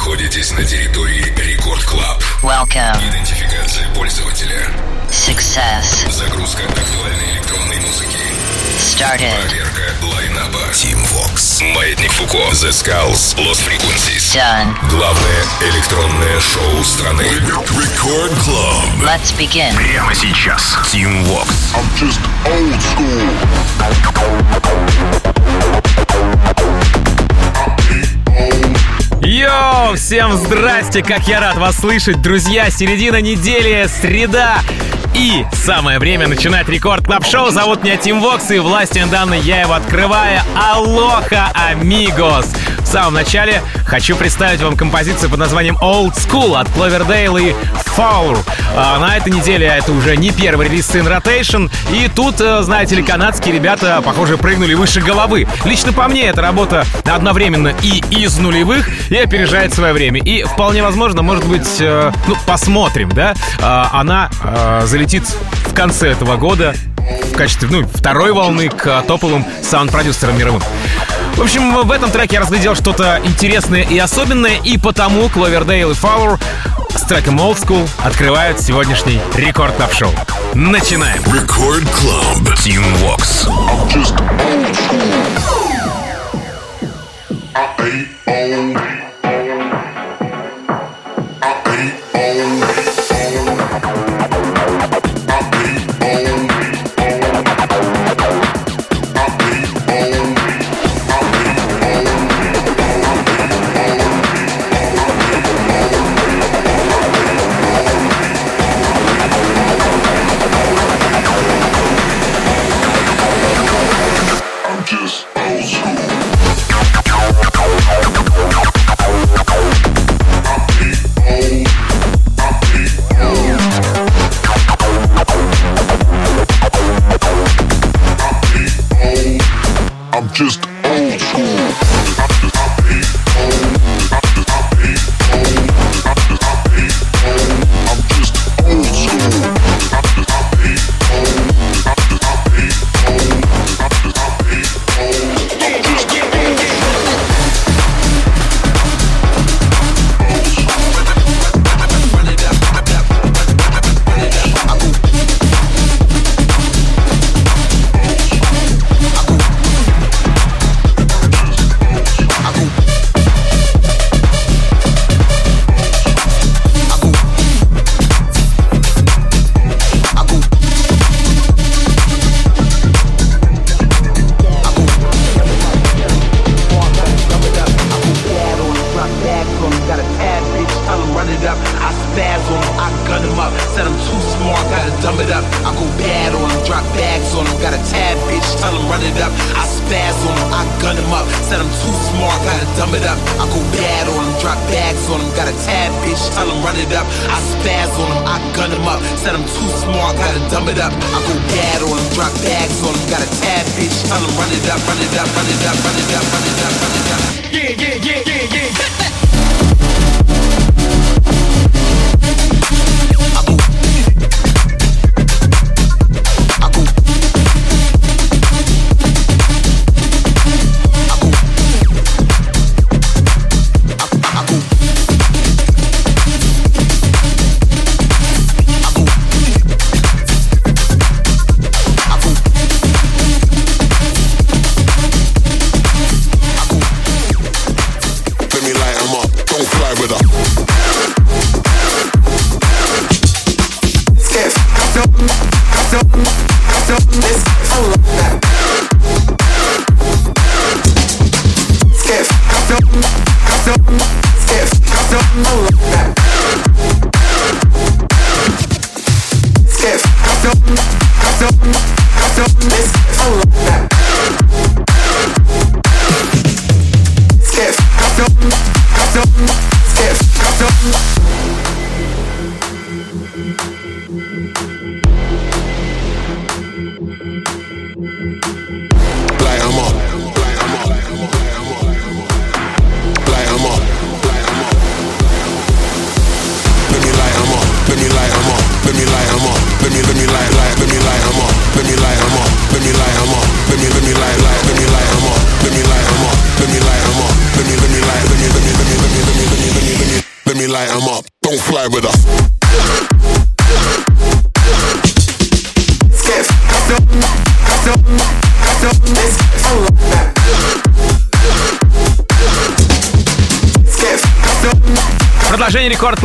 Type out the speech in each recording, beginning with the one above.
находитесь на территории Record Club. Welcome. Идентификация пользователя. Success. Загрузка актуальной электронной музыки. Started. Проверка line-up а. Tim Vox. Маятник Фуко. The Skulls. Lost Frequencies. Done. Главное электронное шоу страны. Record Club. Let's begin. Прямо сейчас. Tim Vox. I'm just old school. Йоу, всем здрасте, как я рад вас слышать, друзья, середина недели, среда. И самое время начинать Record Club Show Зовут меня Tim Vox и властью, данной мне, я его открываю. Алоха, амигос! В самом начале хочу представить вам композицию под названием Old School от Cloverdale и Fowler. А на этой неделе это уже не первый релиз In Rotation. И тут, э, знаете ли, канадские ребята, похоже, прыгнули выше головы. Лично по мне эта работа одновременно и из нулевых, и опережает свое время. И вполне возможно, может быть, э, ну, посмотрим, да, э, она э, залетит в конце этого года в качестве ну, второй волны к топовым саунд-продюсерам мировым. В общем, в этом треке я разглядел что-то интересное и особенное, и потому Cloverdale и Fowler с треком Old School открывают сегодняшний Record Club Show Начинаем! Record Club. Tim Vox. Just old school. I ain't old.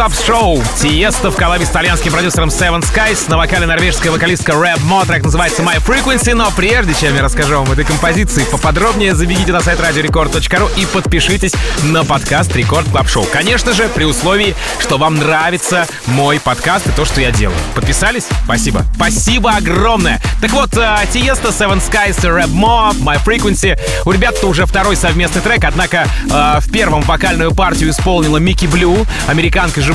Club Show. Tiësto в коллабе с итальянским продюсером Seven Skies на вокале норвежская вокалистка RebMoe. Трек называется My Frequency, но прежде чем я расскажу вам этой композиции, поподробнее забегите на сайт radiorecord.ru и подпишитесь на подкаст Record Club Show. Конечно же, при условии, что вам нравится мой подкаст и то, что я делаю. Подписались? Спасибо. Спасибо огромное. Так вот, э, Tiësto, Seven Skies, RebMoe, My Frequency. У ребят-то уже второй совместный трек, однако э, в первом вокальную партию исполнила Micky Blue, американка, живущая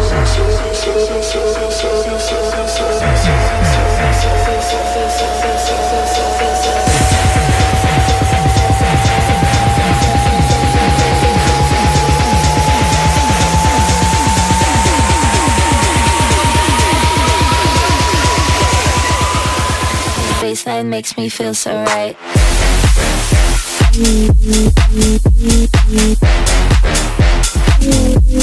baseline makes me feel so right. Mm-hmm.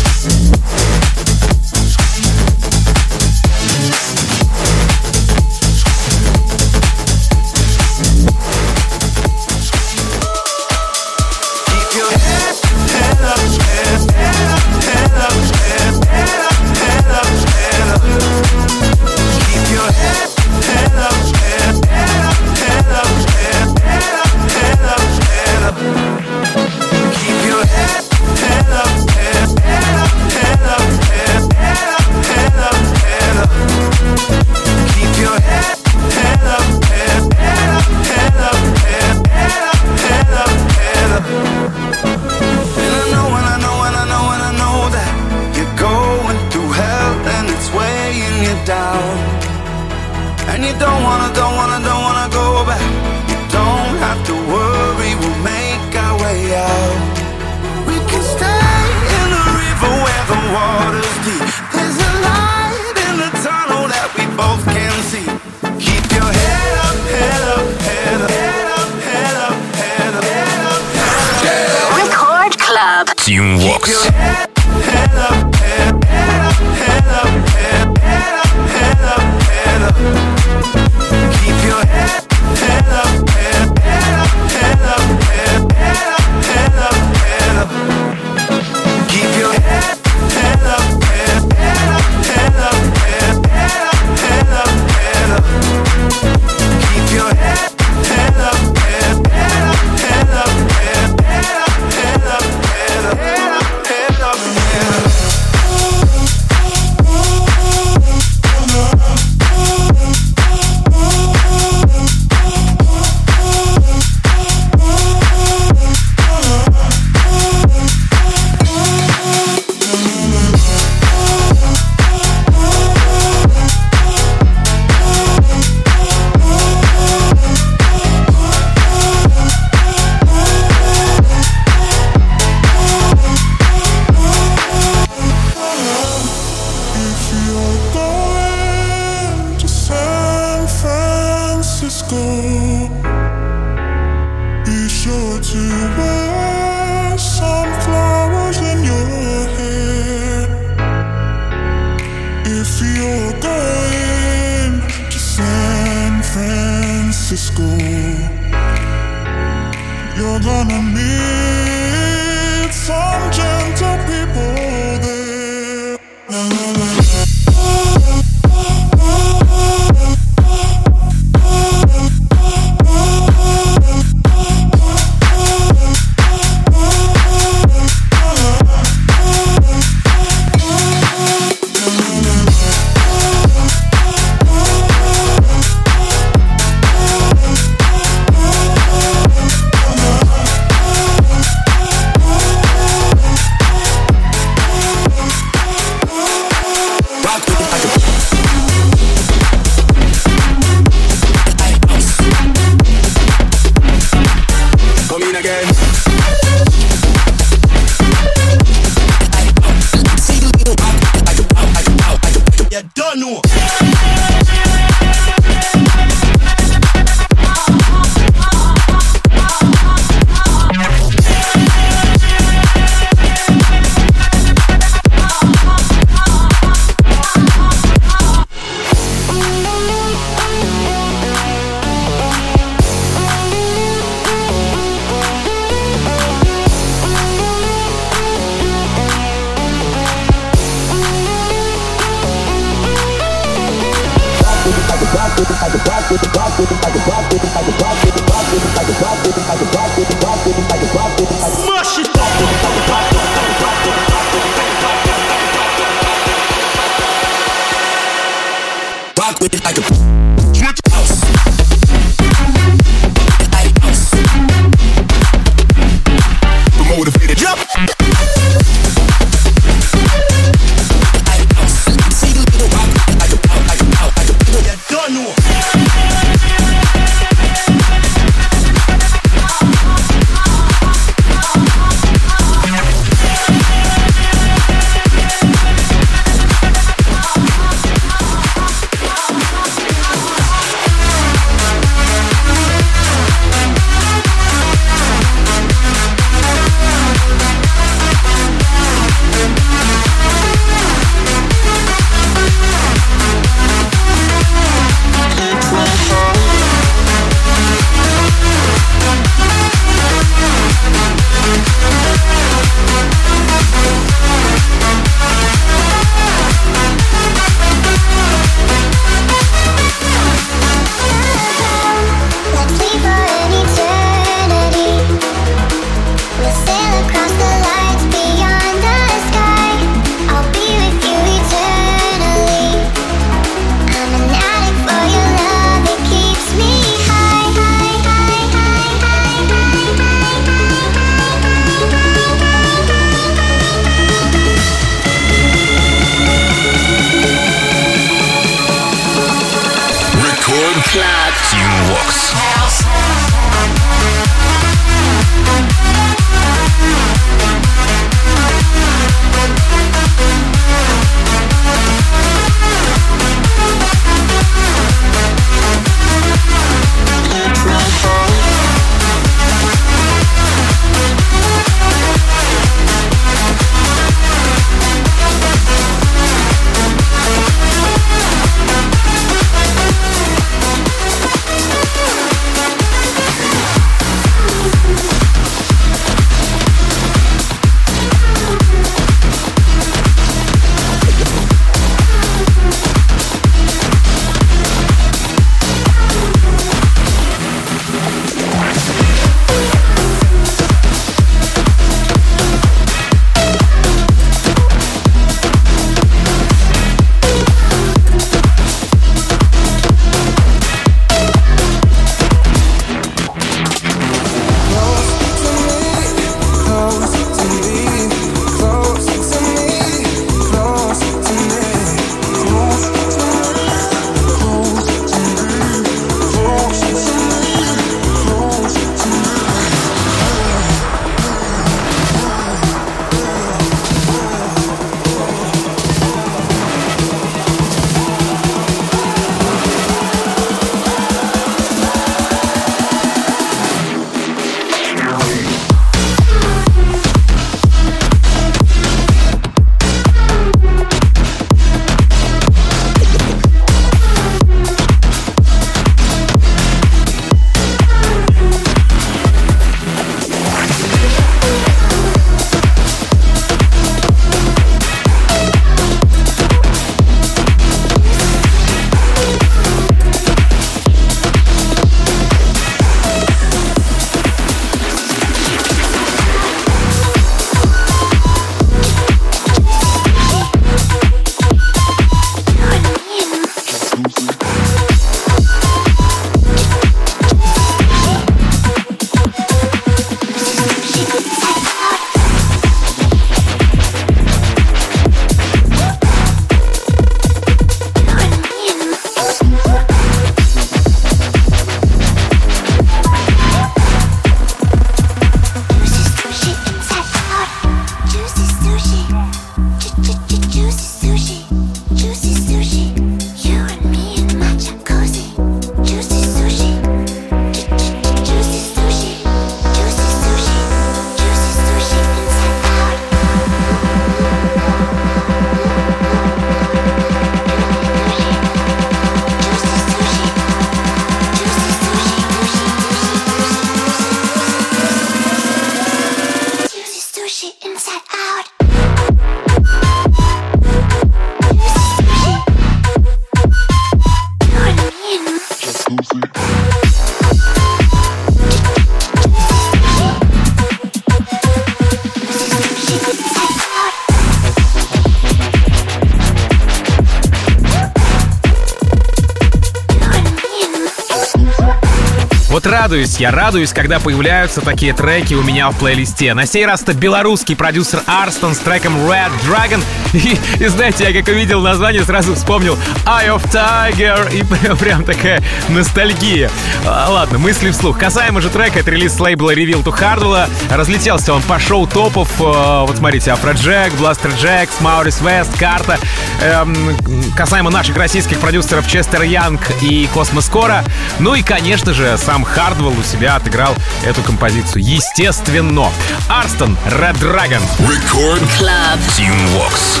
Радуюсь, я радуюсь, когда появляются такие треки у меня в плейлисте. На сей раз это белорусский продюсер Arston с треком Red Dragon. И, и знаете, я как увидел название, сразу вспомнил Eye of Tiger. И прям такая ностальгия. А, ладно, мысли вслух. Касаемо же трека, это релиз с лейбла Revealed от Hardwell. Разлетелся он по шоу топов. Э, вот смотрите, Afrojack, Blasterjaxx, Maurice West, Carta. Эм, касаемо наших российских продюсеров Chester Young и Космос Кора. Ну и, конечно же, сам Хардвелл у себя отыграл эту композицию. Естественно. Арстон, Red Dragon. Record Club. Team Vox.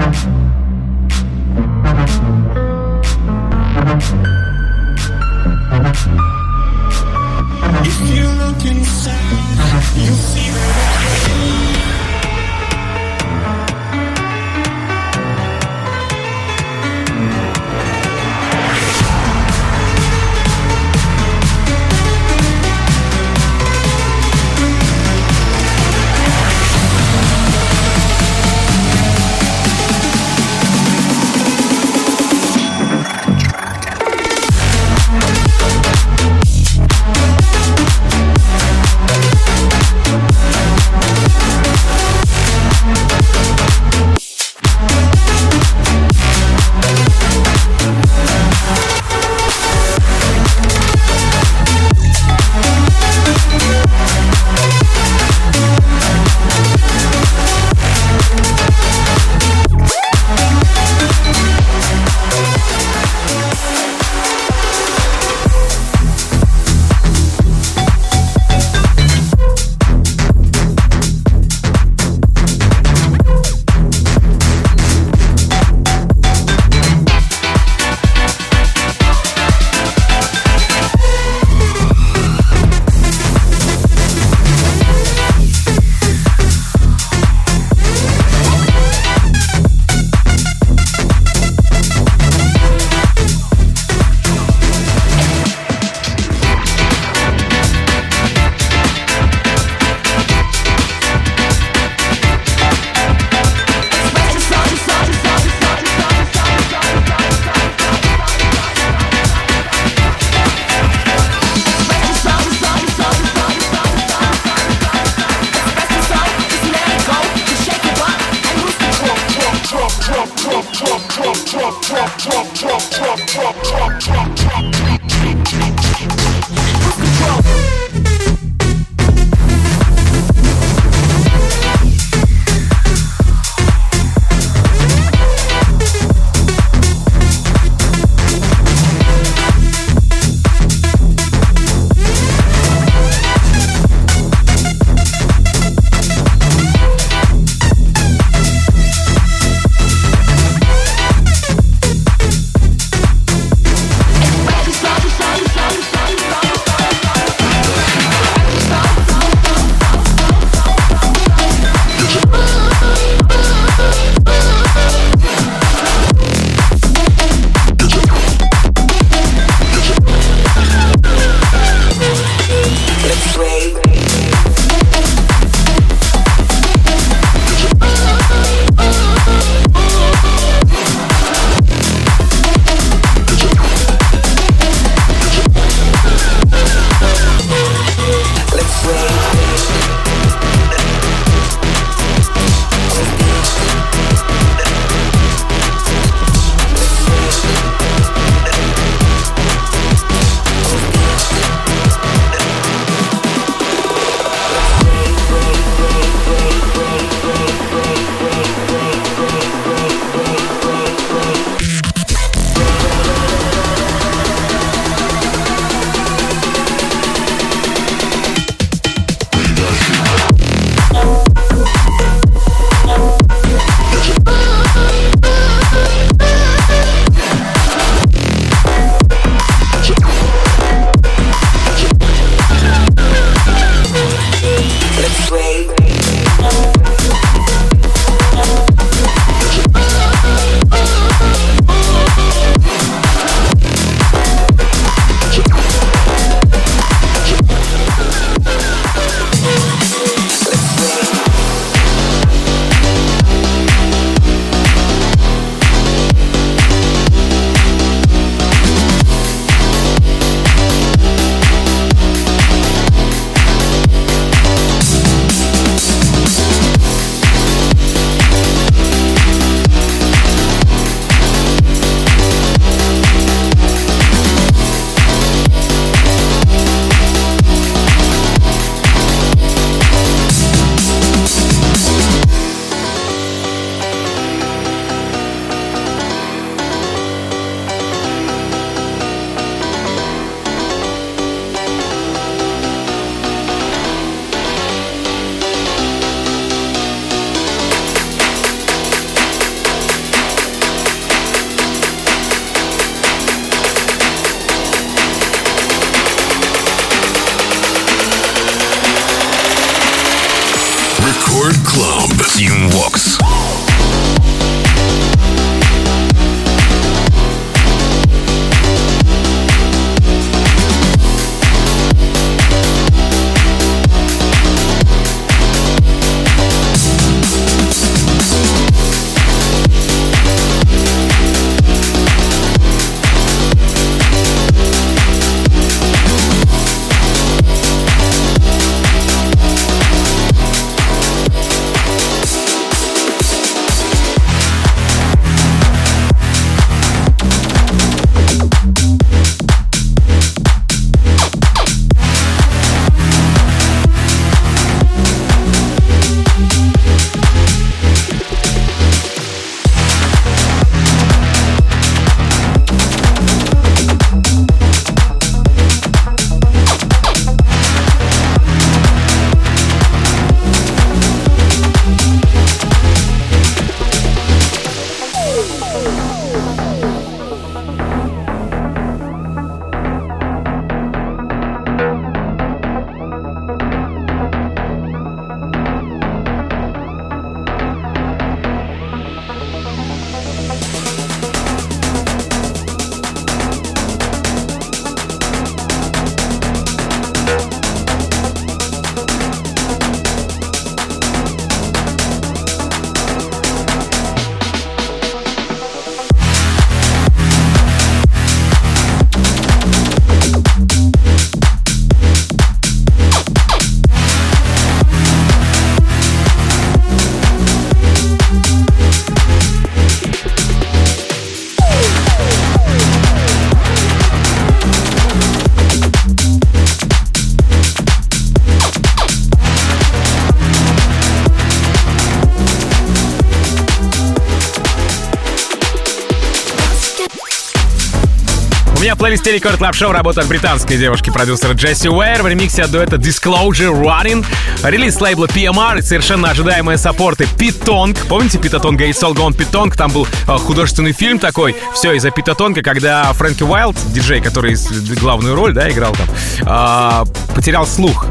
If плейлисте Record Club Show работает британской девушки-продюсера Jessie Ware в ремиксе от дуэта Disclosure Running. Релиз лейбла PMR и совершенно ожидаемые саппорты Pete Tong. Помните Пита Тонга и It's All Gone Pete Tong? Там был э, художественный фильм такой. Все из-за Пита Тонга, когда Фрэнки Уайлд, диджей, который главную роль, да, играл там, а, потерял слух.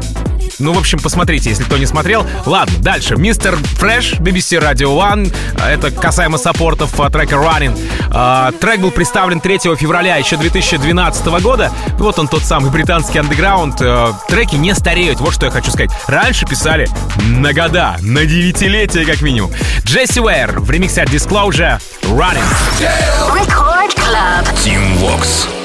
Ну, в общем, посмотрите, если кто не смотрел. Ладно, дальше. Мистер Фрэш, BBC Radio One. Это касаемо саппортов а, трека Running. А, трек был представлен 3 февраля еще 2012 года. Вот он тот самый британский андеграунд. А, треки не стареют, вот что я хочу сказать. Раньше писали на года, на девятилетия как минимум. Джесси Уэйр в ремиксе от Disclosure Running. Record Club. Team Vox.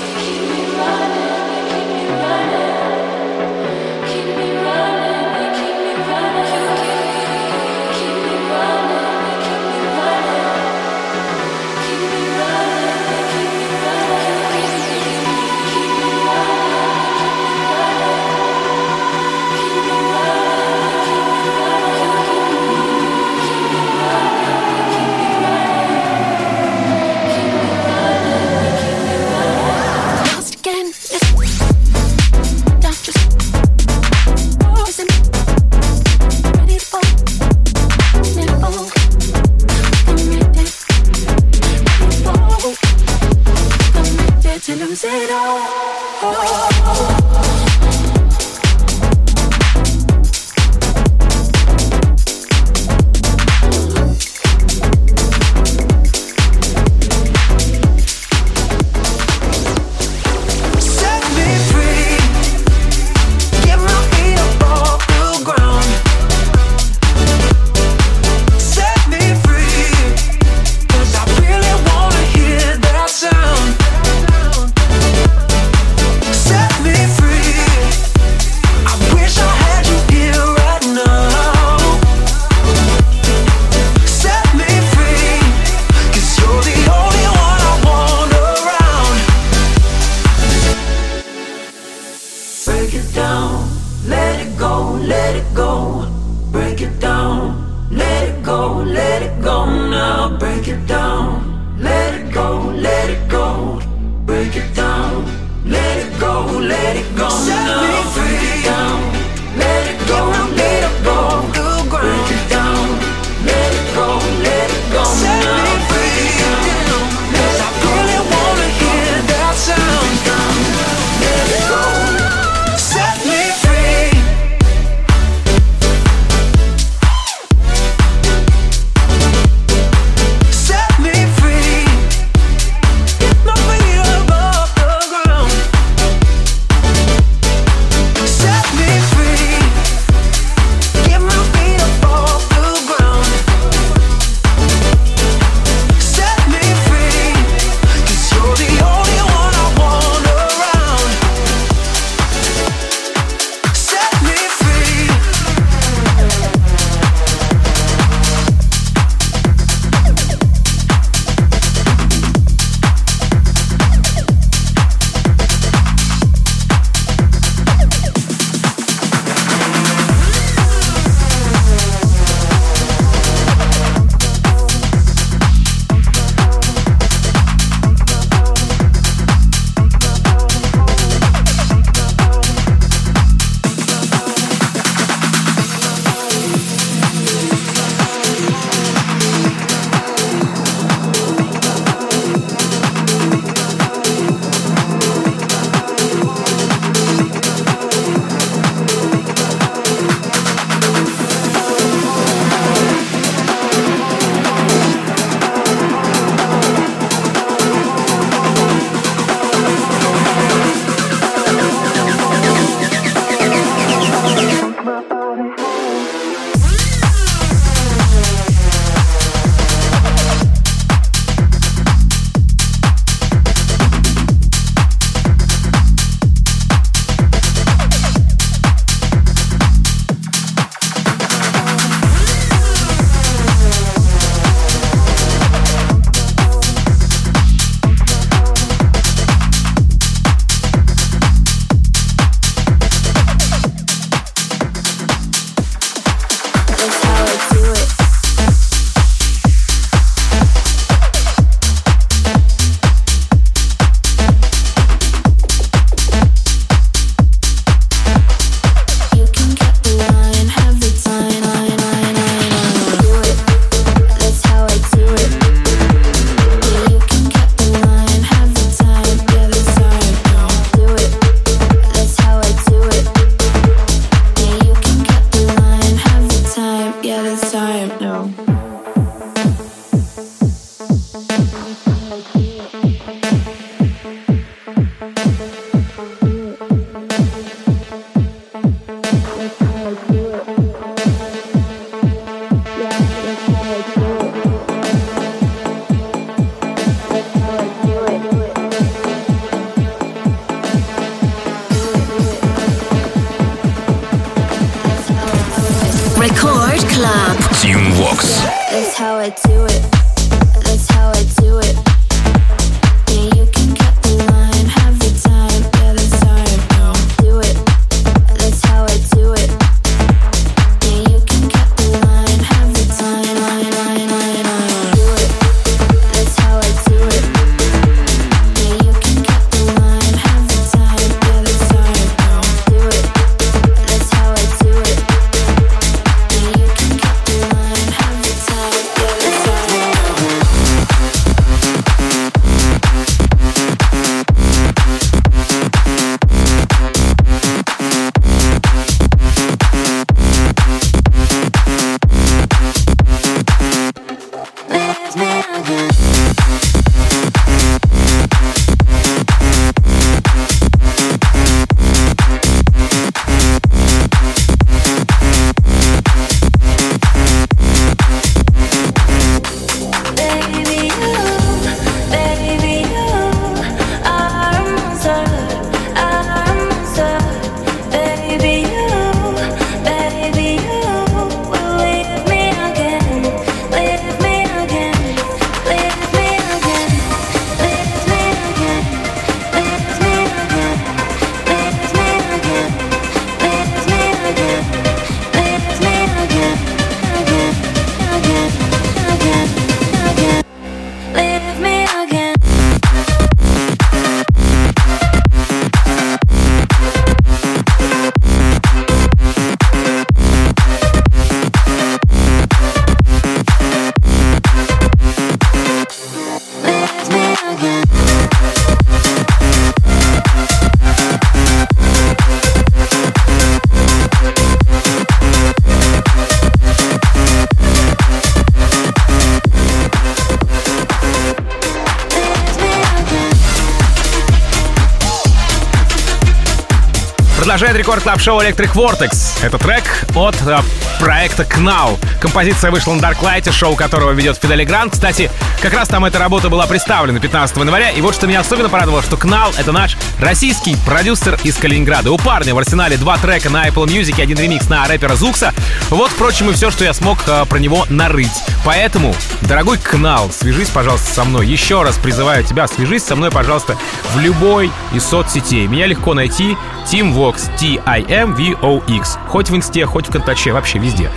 Продолжает рекорд клаб шоу Electric Vortex. Это трек от э, проекта Knau. Композиция вышла на Darklight, шоу которого ведет Фидели Грант. Кстати, как раз там эта работа была представлена 15 января. И вот что меня особенно порадовало, что Knau — это наш российский продюсер из Калининграда. У парня в арсенале два трека на Apple Music и один ремикс на рэпера Зукса. Вот, впрочем, и все, что я смог э, про него нарыть. Поэтому, дорогой Кнал, свяжись, пожалуйста, со мной. Еще раз призываю тебя, свяжись со мной, пожалуйста, в любой из соцсетей. Меня легко найти. Tim Vox, T-I-M-V-O-X. Хоть в Инсте, хоть в Контаче, вообще везде.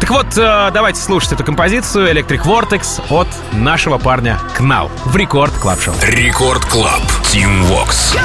Так вот, э, давайте слушать эту композицию Electric Vortex от нашего парня Кнал в Record Club Show. Record Club. Tim Vox.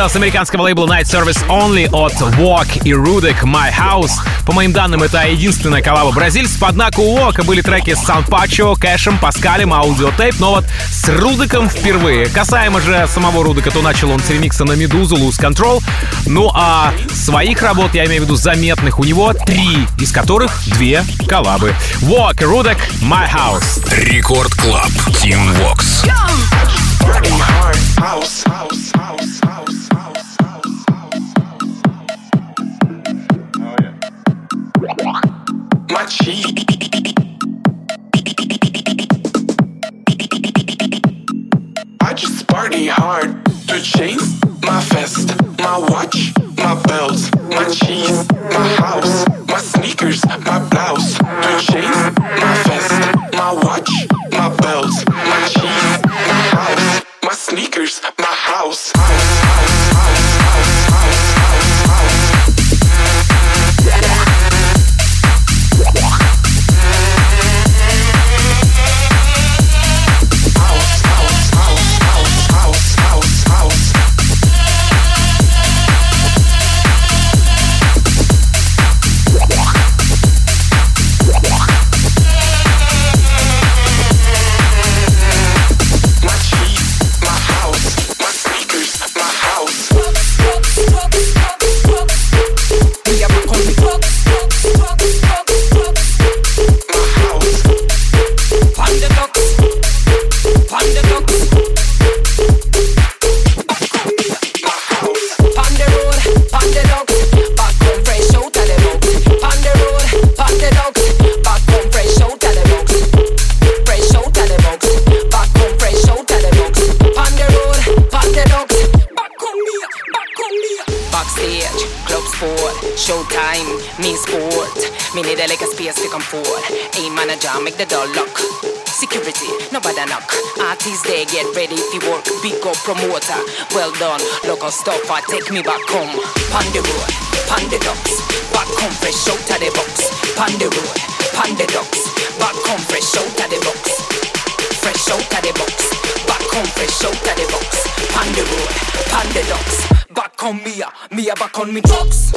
Э, с американского лейбла Night Service Only от Walk и Rudek My House. По моим данным, это единственная коллаба бразильцев. Однако у Walk были треки с Сан Пачо, Кэшем, Паскалем, аудиотейп, но вот с Рудеком впервые. Касаемо же самого Рудека, то начал он с ремикса на Медузу Lose Control. Ну а своих работ, я имею в виду заметных, у него три, из которых две коллабы. Walk и Rudek My House. Рекорд Клаб. Тим Вокс. Party hard, house, house, watch. Take me back home. The road, the. Back home fresh out of the box. The road, the. Back home fresh out of the box. Fresh out of the box. Back home fresh out of the box. The road, pon the docks. Back on Mia, Mia back on me trucks.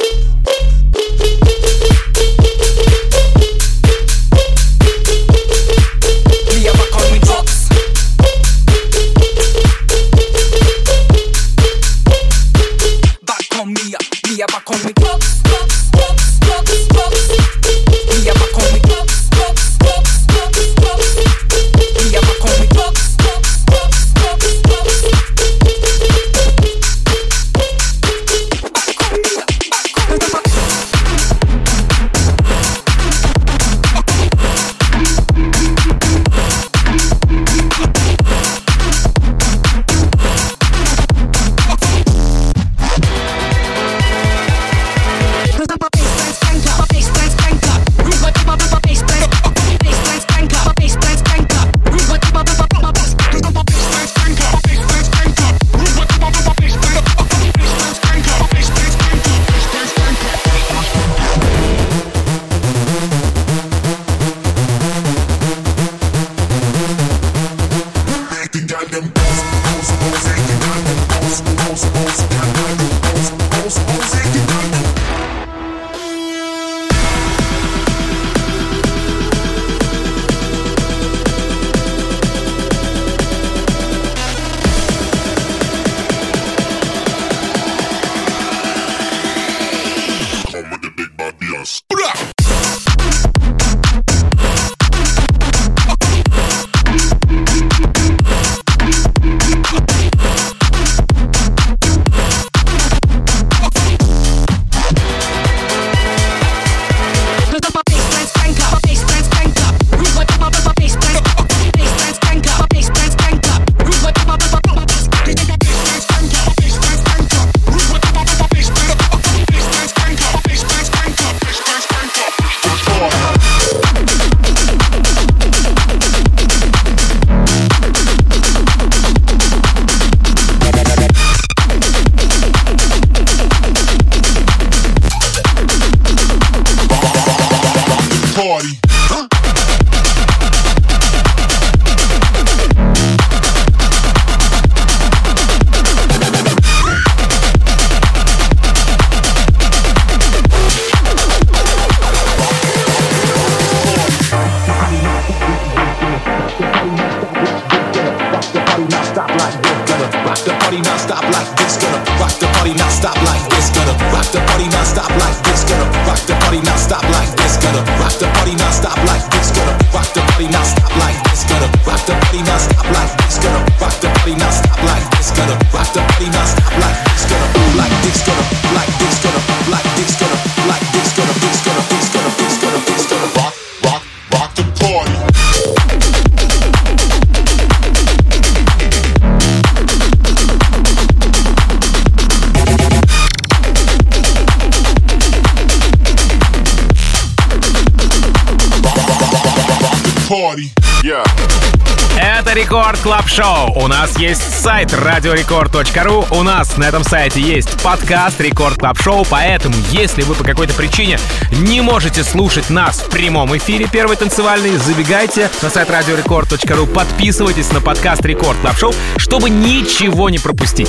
Есть сайт radiorecord.ru. У нас на этом сайте есть подкаст Record Club Show. Поэтому, если вы по какой-то причине не можете слушать нас в прямом эфире первый танцевальный, забегайте на сайт radiorecord.ru, подписывайтесь на подкаст Record Club Show, чтобы ничего не пропустить.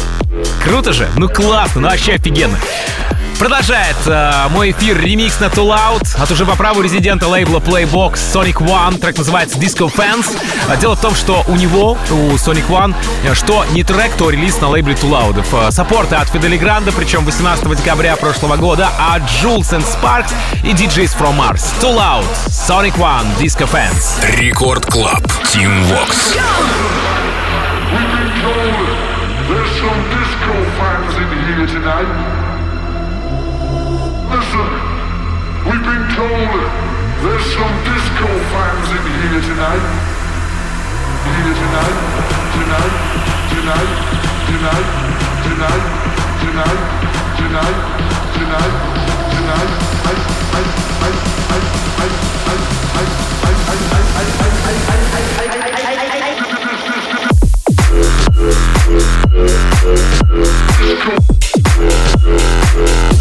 Круто же? Ну классно, ну вообще офигенно. Продолжает э, мой эфир ремикс на Too Loud от уже по праву резидента лейбла Playbox Sonic One. Трек называется Disco Fans. А Дело в том, что у него, у Sonic One, э, что не трек, то релиз на лейбле Too Loud. Э, Саппорты от Fedde Le Grand а, причем 18 декабря прошлого года, от Jewelz and Sparks и DJs from Mars. Too Loud, Sonic One, Disco Fans. Record Club. Tim Vox. There's some disco fans in here tonight. Listen, we've been told there's some disco fans in here tonight. Here tonight, tonight, tonight, tonight, tonight, tonight, tonight, tonight, tonight. I, I, I, I, I, I, I, I, I, I, I, I, I, I, Bring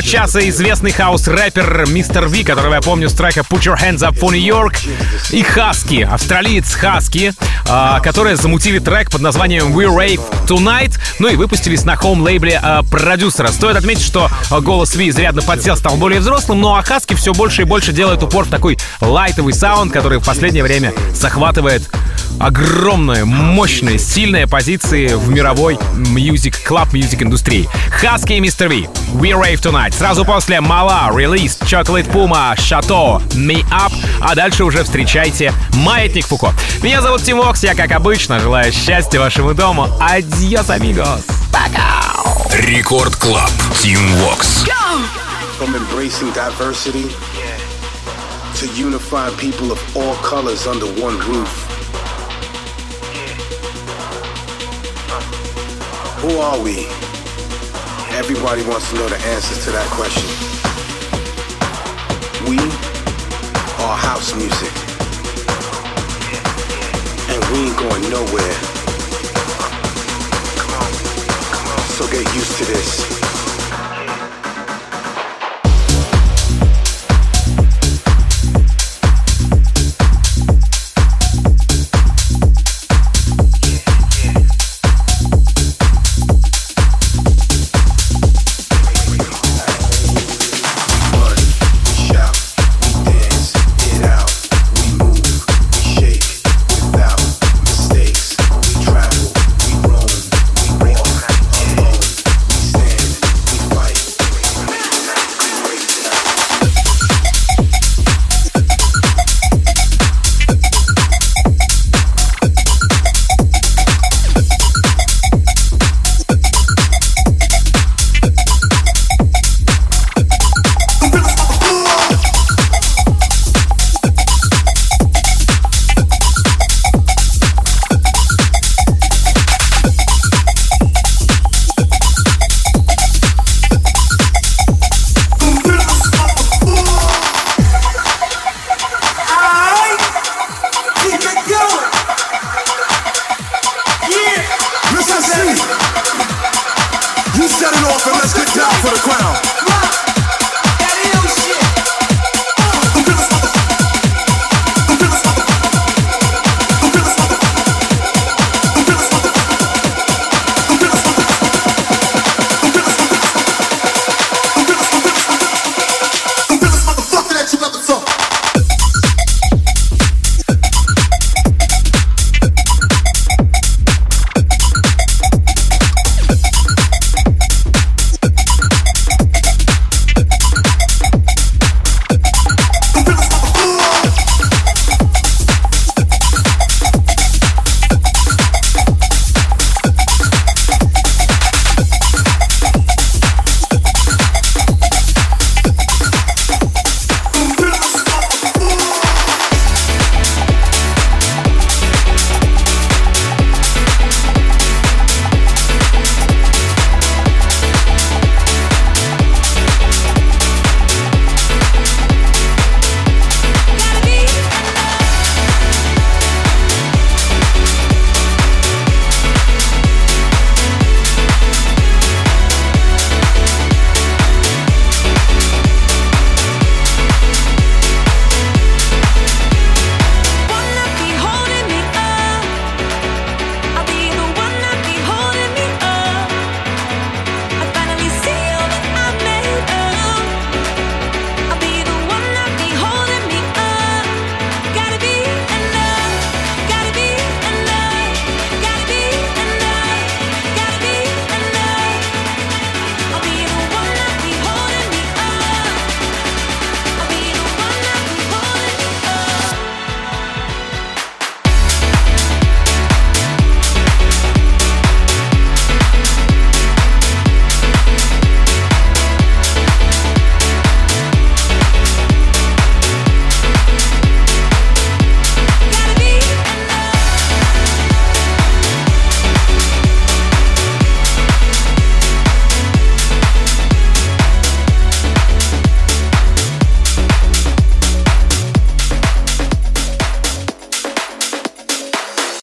моего часа известный хаус-рэпер Mr. V, которого я помню с трека Put Your Hands Up for New York, и Хаски, австралиец Хаски, которые замутили трек под названием We Rave Tonight, ну и выпустились на home -лейбле а, продюсера. Стоит отметить, что голос V изрядно подсел, стал более взрослым, но а Хаски все больше и больше делает упор в такой лайтовый саунд, который в последнее время захватывает огромные, мощные, сильные позиции в мировой music, club music индустрии. Хаски и Mr. V. We Rave Tonight. Сразу после Мала, Release, Chocolate Puma, Chateau, Me Up. А дальше уже встречайте Маятник Фуко. Меня зовут Tim Vox, я как обычно желаю счастья вашему дому. Adiós, amigos. Пока! Record Club. Tim Vox. From embracing diversity to unifying people of all colors under one roof. Who are we? Everybody wants to know the answers to that question. We are house music. And we ain't going nowhere. So get used to this.